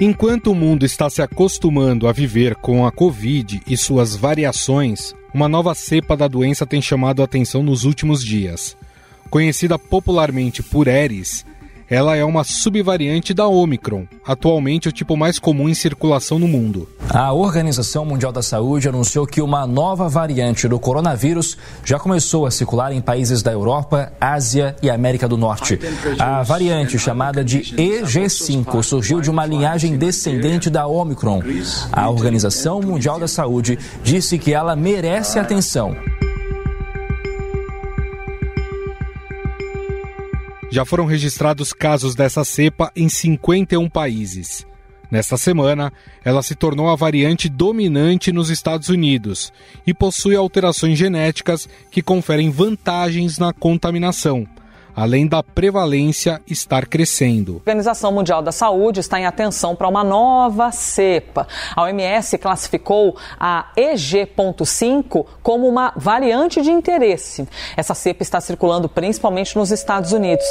Enquanto o mundo está se acostumando a viver com a Covid e suas variações, uma nova cepa da doença tem chamado a atenção nos últimos dias. Conhecida popularmente por Aedes, ela é uma subvariante da Omicron, atualmente o tipo mais comum em circulação no mundo. A Organização Mundial da Saúde anunciou que uma nova variante do coronavírus já começou a circular em países da Europa, Ásia e América do Norte. A variante chamada de EG5 surgiu de uma linhagem descendente da Omicron. A Organização Mundial da Saúde disse que ela merece atenção Já foram registrados casos dessa cepa em 51 países. Nesta semana, ela se tornou a variante dominante nos Estados Unidos e possui alterações genéticas que conferem vantagens na contaminação, além da prevalência estar crescendo. A Organização Mundial da Saúde está em atenção para uma nova cepa. A OMS classificou a EG.5 como uma variante de interesse. Essa cepa está circulando principalmente nos Estados Unidos.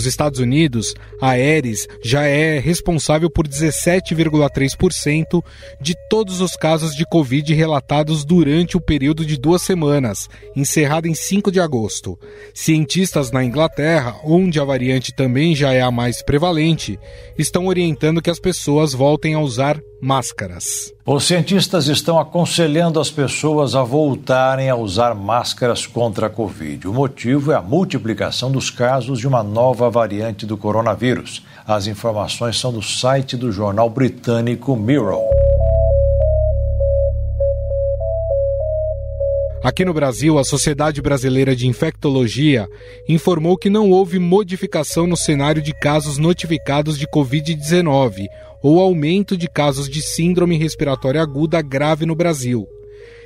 Nos Estados Unidos, a Aeres já é responsável por 17,3% de todos os casos de Covid relatados durante o período de duas semanas, encerrado em 5 de agosto. Cientistas na Inglaterra, onde a variante também já é a mais prevalente, estão orientando que as pessoas voltem a usar máscaras. Os cientistas estão aconselhando as pessoas a voltarem a usar máscaras contra a Covid. O motivo é a multiplicação dos casos de uma nova variante do coronavírus. As informações são do site do jornal britânico Mirror. Aqui no Brasil, a Sociedade Brasileira de Infectologia informou que não houve modificação no cenário de casos notificados de Covid-19 ou aumento de casos de síndrome respiratória aguda grave no Brasil.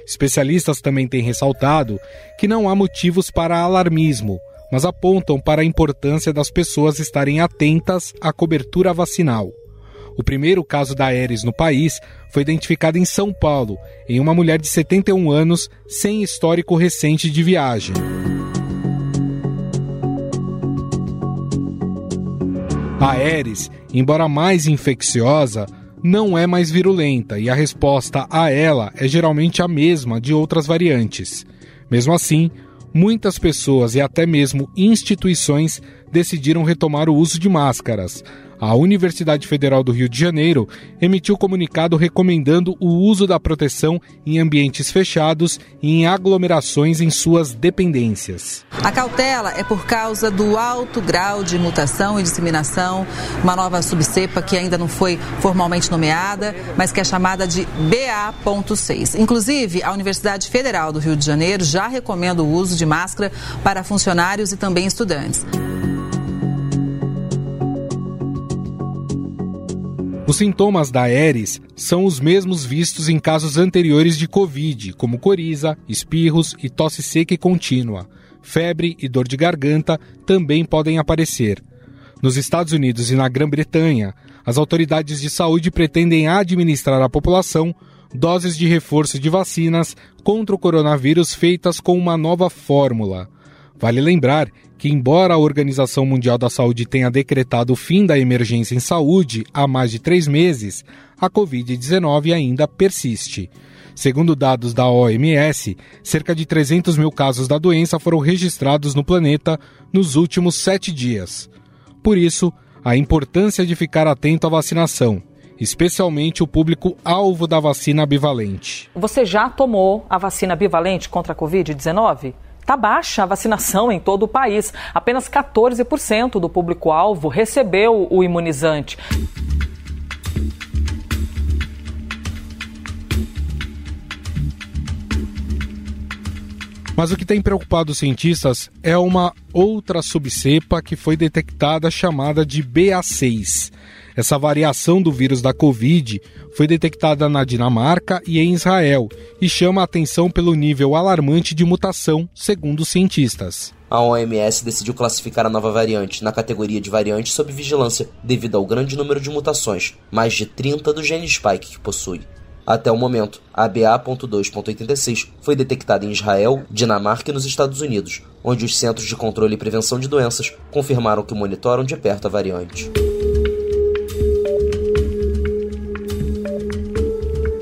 Especialistas também têm ressaltado que não há motivos para alarmismo, mas apontam para a importância das pessoas estarem atentas à cobertura vacinal. O primeiro caso da Aeres no país foi identificado em São Paulo, em uma mulher de 71 anos sem histórico recente de viagem. A Aeres, embora mais infecciosa, não é mais virulenta e a resposta a ela é geralmente a mesma de outras variantes. Mesmo assim, muitas pessoas e até mesmo instituições decidiram retomar o uso de máscaras, a Universidade Federal do Rio de Janeiro emitiu comunicado recomendando o uso da proteção em ambientes fechados e em aglomerações em suas dependências. A cautela é por causa do alto grau de mutação e disseminação, uma nova subcepa que ainda não foi formalmente nomeada, mas que é chamada de BA.6. Inclusive, a Universidade Federal do Rio de Janeiro já recomenda o uso de máscara para funcionários e também estudantes. Os sintomas da Aeres são os mesmos vistos em casos anteriores de Covid, como coriza, espirros e tosse seca e contínua. Febre e dor de garganta também podem aparecer. Nos Estados Unidos e na Grã-Bretanha, as autoridades de saúde pretendem administrar à população doses de reforço de vacinas contra o coronavírus feitas com uma nova fórmula. Vale lembrar que, embora a Organização Mundial da Saúde tenha decretado o fim da emergência em saúde há mais de três meses, a Covid-19 ainda persiste. Segundo dados da OMS, cerca de 300 mil casos da doença foram registrados no planeta nos últimos sete dias. Por isso, a importância de ficar atento à vacinação, especialmente o público alvo da vacina bivalente. Você já tomou a vacina bivalente contra a Covid-19? Está baixa a vacinação em todo o país. Apenas 14% do público-alvo recebeu o imunizante. Mas o que tem preocupado os cientistas é uma outra subcepa que foi detectada chamada de BA6. Essa variação do vírus da Covid foi detectada na Dinamarca e em Israel e chama a atenção pelo nível alarmante de mutação, segundo os cientistas. A OMS decidiu classificar a nova variante na categoria de variante sob vigilância devido ao grande número de mutações, mais de 30 do gene spike que possui. Até o momento, a BA.2.86 foi detectada em Israel, Dinamarca e nos Estados Unidos, onde os Centros de Controle e Prevenção de Doenças confirmaram que monitoram de perto a variante.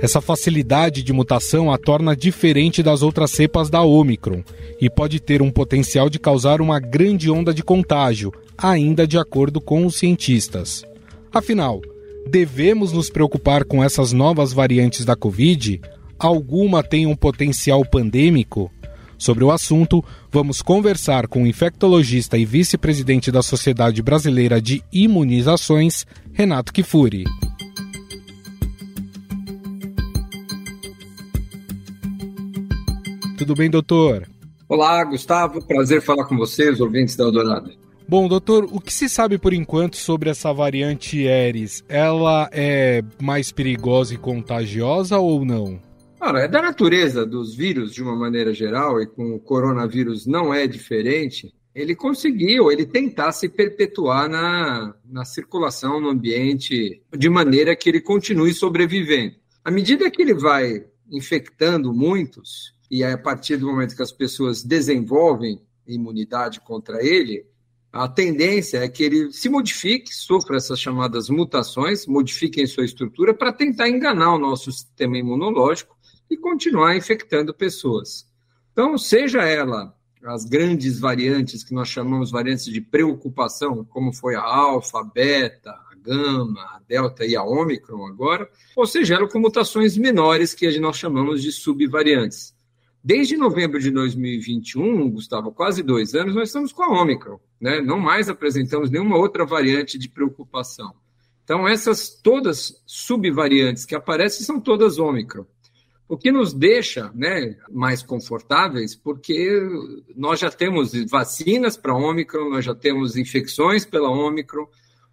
Essa facilidade de mutação a torna diferente das outras cepas da Omicron e pode ter um potencial de causar uma grande onda de contágio, ainda de acordo com os cientistas. Afinal, devemos nos preocupar com essas novas variantes da Covid? Alguma tem um potencial pandêmico? Sobre o assunto, vamos conversar com o infectologista e vice-presidente da Sociedade Brasileira de Imunizações, Renato Kifuri. Tudo bem, doutor? Olá, Gustavo. Prazer falar com vocês, ouvintes da Eldorado. Bom, doutor, o que se sabe por enquanto sobre essa variante Aeres? Ela é mais perigosa e contagiosa ou não? Ora, é da natureza dos vírus, de uma maneira geral, e com o coronavírus não é diferente, ele conseguiu, ele tentar se perpetuar na, na circulação, no ambiente, de maneira que ele continue sobrevivendo. À medida que ele vai infectando muitos, e a partir do momento que as pessoas desenvolvem imunidade contra ele, a tendência é que ele se modifique, sofra essas chamadas mutações, modifiquem sua estrutura para tentar enganar o nosso sistema imunológico e continuar infectando pessoas. Então, seja ela as grandes variantes que nós chamamos variantes de preocupação, como foi a alfa, a beta, a gama, a delta e a ômicron agora, ou seja ela com mutações menores que nós chamamos de subvariantes. Desde novembro de 2021, Gustavo, quase dois anos, nós estamos com a Ômicron, né? Não mais apresentamos nenhuma outra variante de preocupação. Então, essas todas subvariantes que aparecem são todas Ômicron. O que nos deixa né, mais confortáveis, porque nós já temos vacinas para Ômicron, nós já temos infecções pela Ômicron.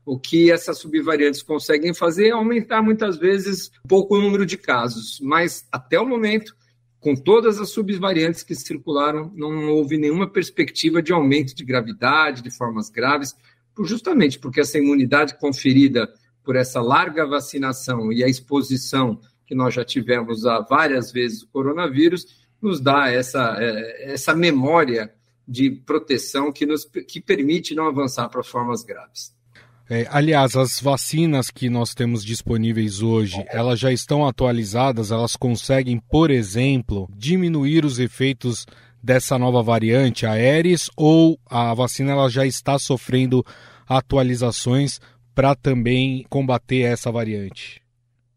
O que essas subvariantes conseguem fazer é aumentar muitas vezes pouco o número de casos, mas até o momento com todas as subvariantes que circularam, não houve nenhuma perspectiva de aumento de gravidade, de formas graves, justamente porque essa imunidade conferida por essa larga vacinação e a exposição que nós já tivemos a várias vezes o coronavírus, nos dá essa, é, essa memória de proteção que, nos, que permite não avançar para formas graves. É, aliás, as vacinas que nós temos disponíveis hoje, elas já estão atualizadas, elas conseguem, por exemplo, diminuir os efeitos dessa nova variante, a Aeres, ou a vacina ela já está sofrendo atualizações para também combater essa variante?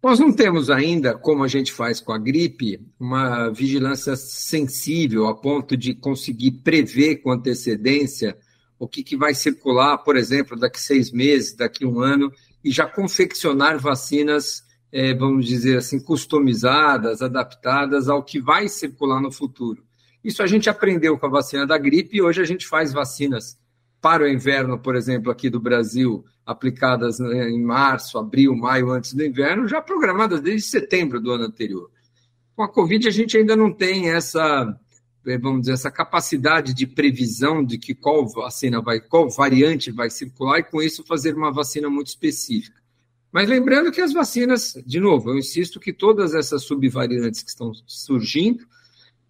Nós não temos ainda, como a gente faz com a gripe, uma vigilância sensível a ponto de conseguir prever com antecedência o que, que vai circular, por exemplo, daqui seis meses, daqui um ano, e já confeccionar vacinas, é, vamos dizer assim, customizadas, adaptadas ao que vai circular no futuro. Isso a gente aprendeu com a vacina da gripe e hoje a gente faz vacinas para o inverno, por exemplo, aqui do Brasil, aplicadas né, em março, abril, maio, antes do inverno, já programadas desde setembro do ano anterior. Com a Covid, a gente ainda não tem essa vamos dizer, essa capacidade de previsão de que qual vacina vai, qual variante vai circular e com isso fazer uma vacina muito específica. Mas lembrando que as vacinas, de novo, eu insisto que todas essas subvariantes que estão surgindo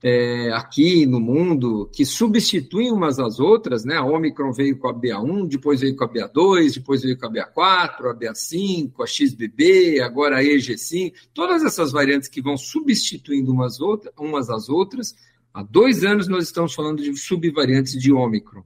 é, aqui no mundo, que substituem umas às outras, né? A Omicron veio com a BA1, depois veio com a BA2, depois veio com a BA4, a BA5, a XBB, agora a EG5, todas essas variantes que vão substituindo umas, outras, umas às outras, Há dois anos nós estamos falando de subvariantes de Ômicron.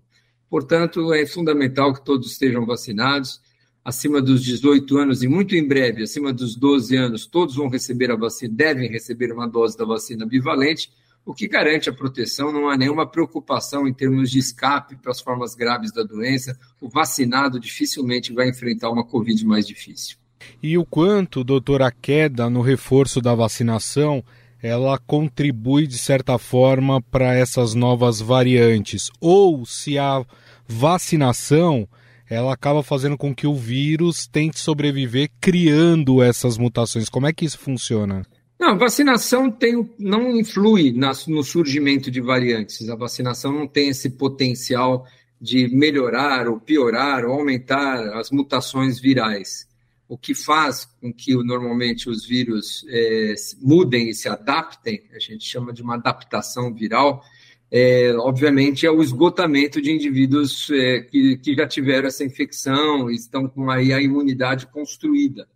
Portanto, é fundamental que todos estejam vacinados. Acima dos 18 anos e muito em breve, acima dos 12 anos, todos vão receber a vacina, devem receber uma dose da vacina bivalente, o que garante a proteção. Não há nenhuma preocupação em termos de escape para as formas graves da doença. O vacinado dificilmente vai enfrentar uma Covid mais difícil. E o quanto, doutor, a queda no reforço da vacinação ela contribui de certa forma para essas novas variantes, ou se a vacinação ela acaba fazendo com que o vírus tente sobreviver criando essas mutações. Como é que isso funciona? Não, vacinação tem, não influi no surgimento de variantes. A vacinação não tem esse potencial de melhorar ou piorar ou aumentar as mutações virais o que faz com que normalmente os vírus é, mudem e se adaptem, a gente chama de uma adaptação viral, é, obviamente, é o esgotamento de indivíduos é, que, que já tiveram essa infecção e estão com aí a imunidade construída.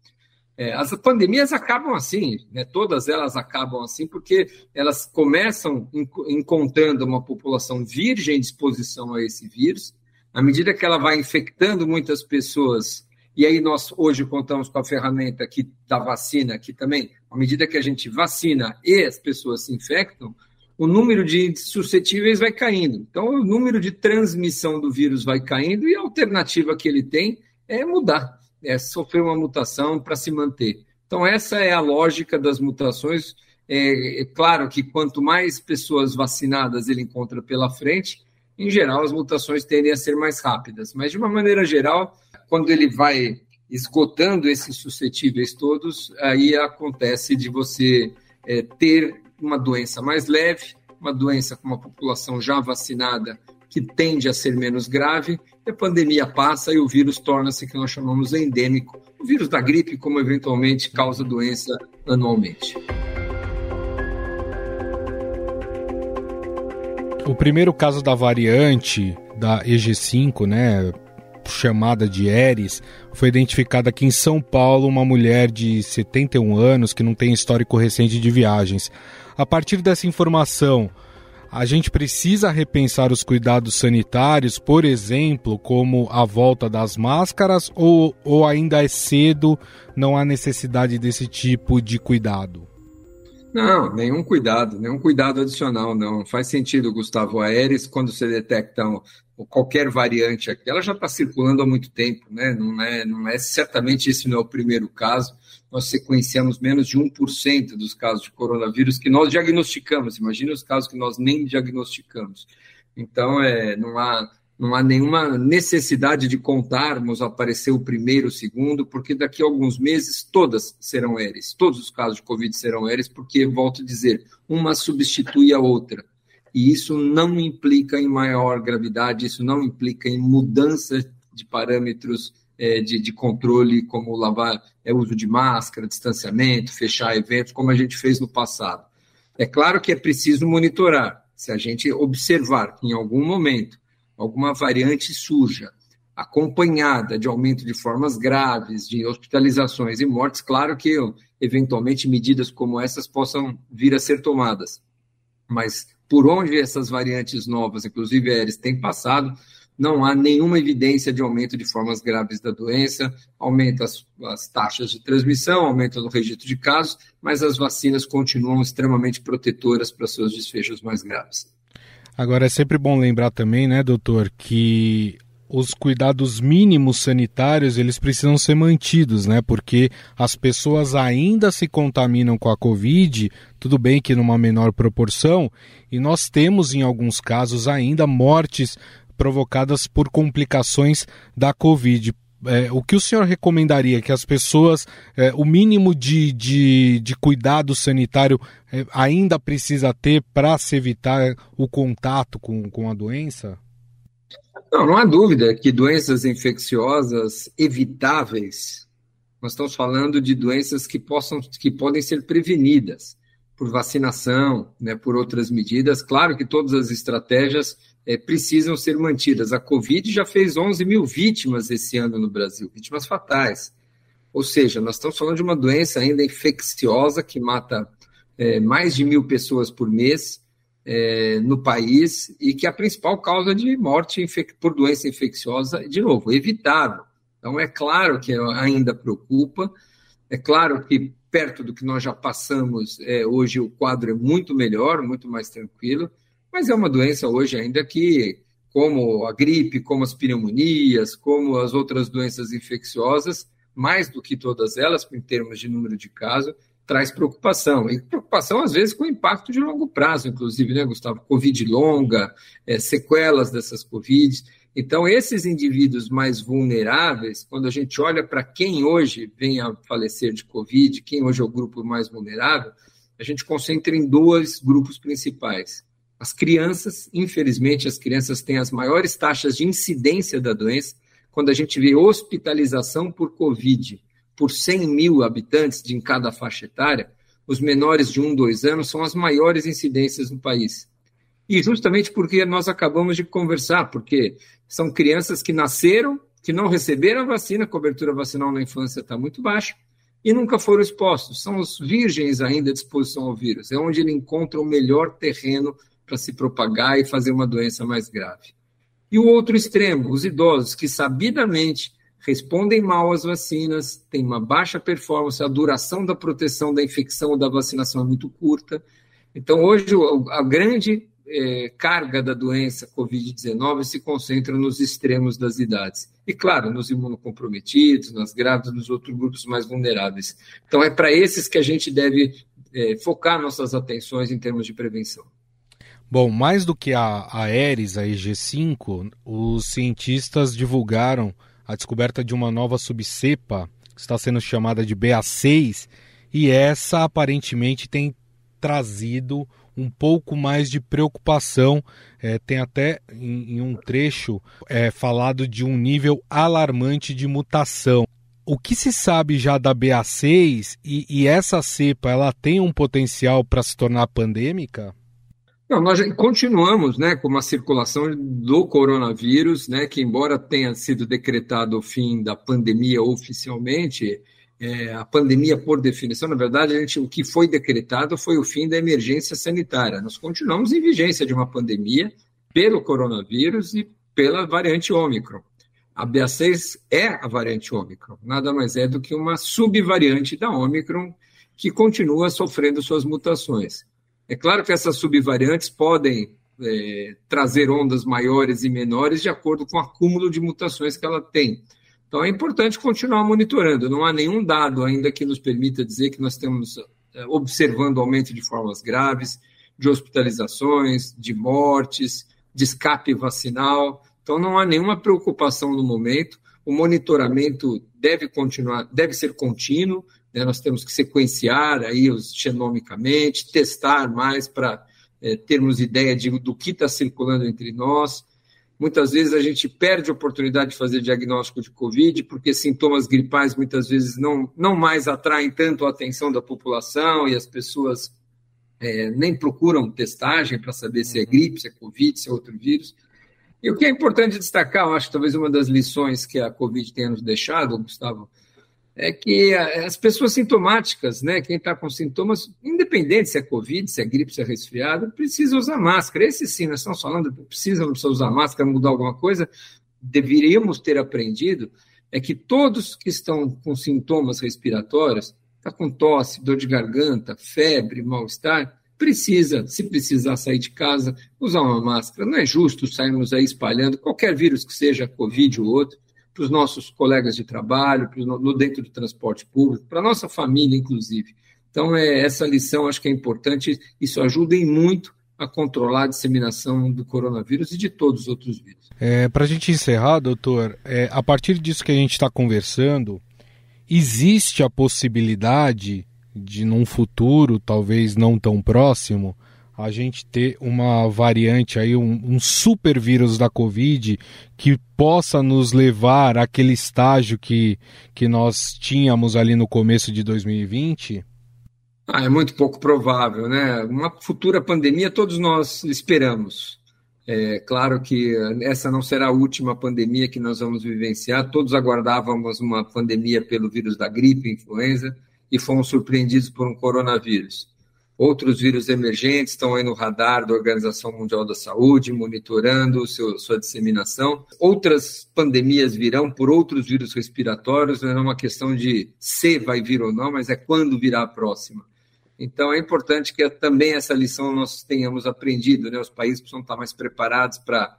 É, as pandemias acabam assim, né? todas elas acabam assim, porque elas começam encontrando uma população virgem de exposição a esse vírus. À medida que ela vai infectando muitas pessoas, e aí nós hoje contamos com a ferramenta aqui da vacina, que também, à medida que a gente vacina e as pessoas se infectam, o número de suscetíveis vai caindo. Então, o número de transmissão do vírus vai caindo e a alternativa que ele tem é mudar é, sofrer uma mutação para se manter. Então, essa é a lógica das mutações. É, é, claro que quanto mais pessoas vacinadas ele encontra pela frente, em geral, as mutações tendem a ser mais rápidas. Mas, de uma maneira geral, quando ele vai esgotando esses suscetíveis todos, aí acontece de você é, ter uma doença mais leve, uma doença com uma população já vacinada que tende a ser menos grave, a pandemia passa e o vírus torna-se que nós chamamos endêmico. O vírus da gripe, como eventualmente causa doença anualmente. O primeiro caso da variante da EG5, né, chamada de Eris, foi identificada aqui em São Paulo uma mulher de 71 anos que não tem histórico recente de viagens. A partir dessa informação, a gente precisa repensar os cuidados sanitários, por exemplo, como a volta das máscaras, ou, ou ainda é cedo, não há necessidade desse tipo de cuidado? Não, nenhum cuidado, nenhum cuidado adicional, não. Faz sentido, Gustavo Aeres, quando você detecta qualquer variante aqui, ela já está circulando há muito tempo, né? Não é, não é, certamente esse não é o primeiro caso nós sequenciamos menos de 1% dos casos de coronavírus que nós diagnosticamos. Imagina os casos que nós nem diagnosticamos. Então, é, não, há, não há nenhuma necessidade de contarmos aparecer o primeiro, o segundo, porque daqui a alguns meses todas serão ERES. Todos os casos de Covid serão ERES, porque, volto a dizer, uma substitui a outra. E isso não implica em maior gravidade, isso não implica em mudança de parâmetros é, de, de, controle, como lavar, é, uso de máscara, distanciamento, fechar eventos, como a gente fez no passado. É claro que é preciso monitorar. Se a gente observar que em algum momento alguma variante surja, acompanhada de aumento de formas graves, de hospitalizações e mortes, claro que eventualmente medidas como essas possam vir a ser tomadas. Mas por onde essas variantes novas, inclusive eles têm passado, não há nenhuma evidência de aumento de formas graves da doença, aumenta as, as taxas de transmissão, aumenta o registro de casos, mas as vacinas continuam extremamente protetoras para seus desfechos mais graves. Agora é sempre bom lembrar também, né, doutor, que os cuidados mínimos sanitários eles precisam ser mantidos, né? Porque as pessoas ainda se contaminam com a Covid, tudo bem que numa menor proporção, e nós temos em alguns casos ainda mortes provocadas por complicações da Covid. É, o que o senhor recomendaria que as pessoas, é, o mínimo de, de, de cuidado sanitário é, ainda precisa ter para se evitar o contato com, com a doença? Não, não há dúvida que doenças infecciosas evitáveis, nós estamos falando de doenças que, possam, que podem ser prevenidas por vacinação, né, por outras medidas. Claro que todas as estratégias é, precisam ser mantidas. A Covid já fez 11 mil vítimas esse ano no Brasil, vítimas fatais. Ou seja, nós estamos falando de uma doença ainda infecciosa que mata é, mais de mil pessoas por mês é, no país e que a principal causa de morte por doença infecciosa, de novo, evitável. Então, é claro que ainda preocupa, é claro que perto do que nós já passamos, é, hoje o quadro é muito melhor, muito mais tranquilo, mas é uma doença hoje ainda que, como a gripe, como as pneumonias, como as outras doenças infecciosas, mais do que todas elas, em termos de número de casos, traz preocupação. E preocupação, às vezes, com impacto de longo prazo, inclusive, né, Gustavo? Covid longa, é, sequelas dessas Covid. Então, esses indivíduos mais vulneráveis, quando a gente olha para quem hoje vem a falecer de Covid, quem hoje é o grupo mais vulnerável, a gente concentra em dois grupos principais. As crianças, infelizmente, as crianças têm as maiores taxas de incidência da doença. Quando a gente vê hospitalização por Covid por 100 mil habitantes de em cada faixa etária, os menores de 1, 2 anos são as maiores incidências no país. E justamente porque nós acabamos de conversar, porque são crianças que nasceram, que não receberam a vacina, a cobertura vacinal na infância está muito baixa, e nunca foram expostos. São os virgens ainda à disposição ao vírus. É onde ele encontra o melhor terreno para se propagar e fazer uma doença mais grave. E o outro extremo, os idosos, que sabidamente respondem mal às vacinas, têm uma baixa performance, a duração da proteção da infecção ou da vacinação é muito curta. Então, hoje, a grande é, carga da doença Covid-19 se concentra nos extremos das idades. E, claro, nos imunocomprometidos, nas grávidas, nos outros grupos mais vulneráveis. Então, é para esses que a gente deve é, focar nossas atenções em termos de prevenção. Bom, mais do que a Aeres, a EG5, os cientistas divulgaram a descoberta de uma nova subcepa, que está sendo chamada de BA6, e essa aparentemente tem trazido um pouco mais de preocupação. É, tem até em, em um trecho é, falado de um nível alarmante de mutação. O que se sabe já da BA6 e, e essa cepa ela tem um potencial para se tornar pandêmica? Não, nós continuamos né, com uma circulação do coronavírus, né, que, embora tenha sido decretado o fim da pandemia oficialmente, é, a pandemia, por definição, na verdade, gente, o que foi decretado foi o fim da emergência sanitária. Nós continuamos em vigência de uma pandemia pelo coronavírus e pela variante Ômicron. A BA6 é a variante Ômicron, nada mais é do que uma subvariante da Ômicron que continua sofrendo suas mutações. É claro que essas subvariantes podem é, trazer ondas maiores e menores de acordo com o acúmulo de mutações que ela tem. Então é importante continuar monitorando. Não há nenhum dado ainda que nos permita dizer que nós estamos é, observando aumento de formas graves, de hospitalizações, de mortes, de escape vacinal. Então não há nenhuma preocupação no momento. O monitoramento deve continuar, deve ser contínuo né? Nós temos que sequenciar aí os genomicamente, testar mais para é, termos ideia de, do que está circulando entre nós. Muitas vezes a gente perde a oportunidade de fazer diagnóstico de Covid, porque sintomas gripais muitas vezes não, não mais atraem tanto a atenção da população e as pessoas é, nem procuram testagem para saber se é gripe, se é Covid, se é outro vírus. E o que é importante destacar, eu acho que talvez uma das lições que a Covid tenha nos deixado, Gustavo, é que as pessoas sintomáticas, né, quem está com sintomas, independente se é Covid, se é gripe, se é resfriado, precisa usar máscara. Esse sim, nós estamos falando, precisa, não precisa usar máscara, mudar alguma coisa, deveríamos ter aprendido é que todos que estão com sintomas respiratórios, está com tosse, dor de garganta, febre, mal-estar, precisa, se precisar sair de casa, usar uma máscara. Não é justo sairmos aí espalhando qualquer vírus que seja Covid ou outro para os nossos colegas de trabalho, no, dentro do transporte público, para a nossa família, inclusive. Então, é, essa lição acho que é importante, isso ajuda em muito a controlar a disseminação do coronavírus e de todos os outros vírus. É, para a gente encerrar, doutor, é, a partir disso que a gente está conversando, existe a possibilidade de, num futuro, talvez não tão próximo, a gente ter uma variante aí, um, um super vírus da Covid que possa nos levar àquele estágio que, que nós tínhamos ali no começo de 2020? Ah, é muito pouco provável, né? Uma futura pandemia todos nós esperamos. É claro que essa não será a última pandemia que nós vamos vivenciar. Todos aguardávamos uma pandemia pelo vírus da gripe, influenza, e fomos surpreendidos por um coronavírus. Outros vírus emergentes estão aí no radar da Organização Mundial da Saúde, monitorando seu, sua disseminação. Outras pandemias virão por outros vírus respiratórios, não é uma questão de se vai vir ou não, mas é quando virá a próxima. Então é importante que também essa lição nós tenhamos aprendido, né? Os países precisam estar mais preparados para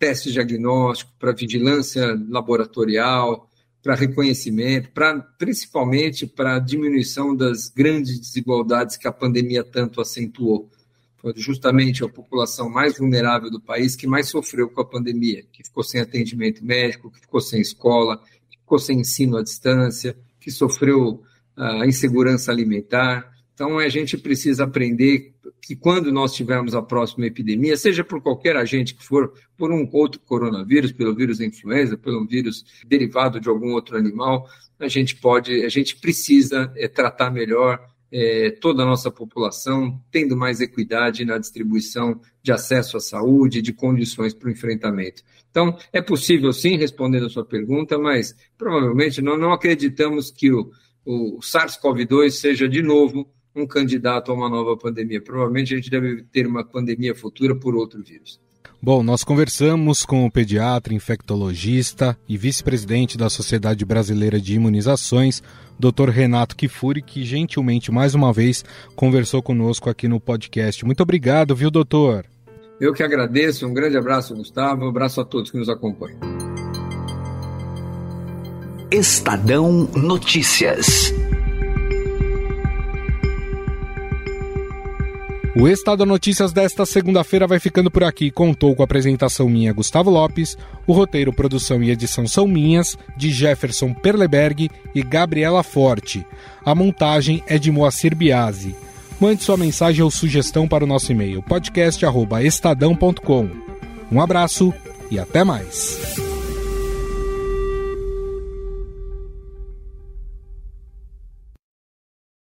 testes diagnósticos, para vigilância laboratorial, para reconhecimento, para principalmente para diminuição das grandes desigualdades que a pandemia tanto acentuou. Foi justamente a população mais vulnerável do país que mais sofreu com a pandemia, que ficou sem atendimento médico, que ficou sem escola, que ficou sem ensino à distância, que sofreu a insegurança alimentar. Então, a gente precisa aprender que quando nós tivermos a próxima epidemia, seja por qualquer agente que for, por um outro coronavírus, pelo vírus da influenza, pelo vírus derivado de algum outro animal, a gente pode, a gente precisa é, tratar melhor, é, toda a nossa população, tendo mais equidade na distribuição de acesso à saúde, de condições para o enfrentamento. Então, é possível sim, respondendo a sua pergunta, mas provavelmente não, não acreditamos que o, o SARS-CoV-2 seja de novo um candidato a uma nova pandemia. Provavelmente a gente deve ter uma pandemia futura por outro vírus. Bom, nós conversamos com o pediatra, infectologista e vice-presidente da Sociedade Brasileira de Imunizações, Dr. Renato Kifuri, que gentilmente mais uma vez conversou conosco aqui no podcast. Muito obrigado, viu, doutor? Eu que agradeço. Um grande abraço, Gustavo. Um abraço a todos que nos acompanham. Estadão Notícias. O Estado Notícias desta segunda-feira vai ficando por aqui. Contou com a apresentação minha, Gustavo Lopes. O roteiro, produção e edição são minhas, de Jefferson Perleberg e Gabriela Forte. A montagem é de Moacir Biasi. Mande sua mensagem ou sugestão para o nosso e-mail podcast@estadão.com. Um abraço e até mais.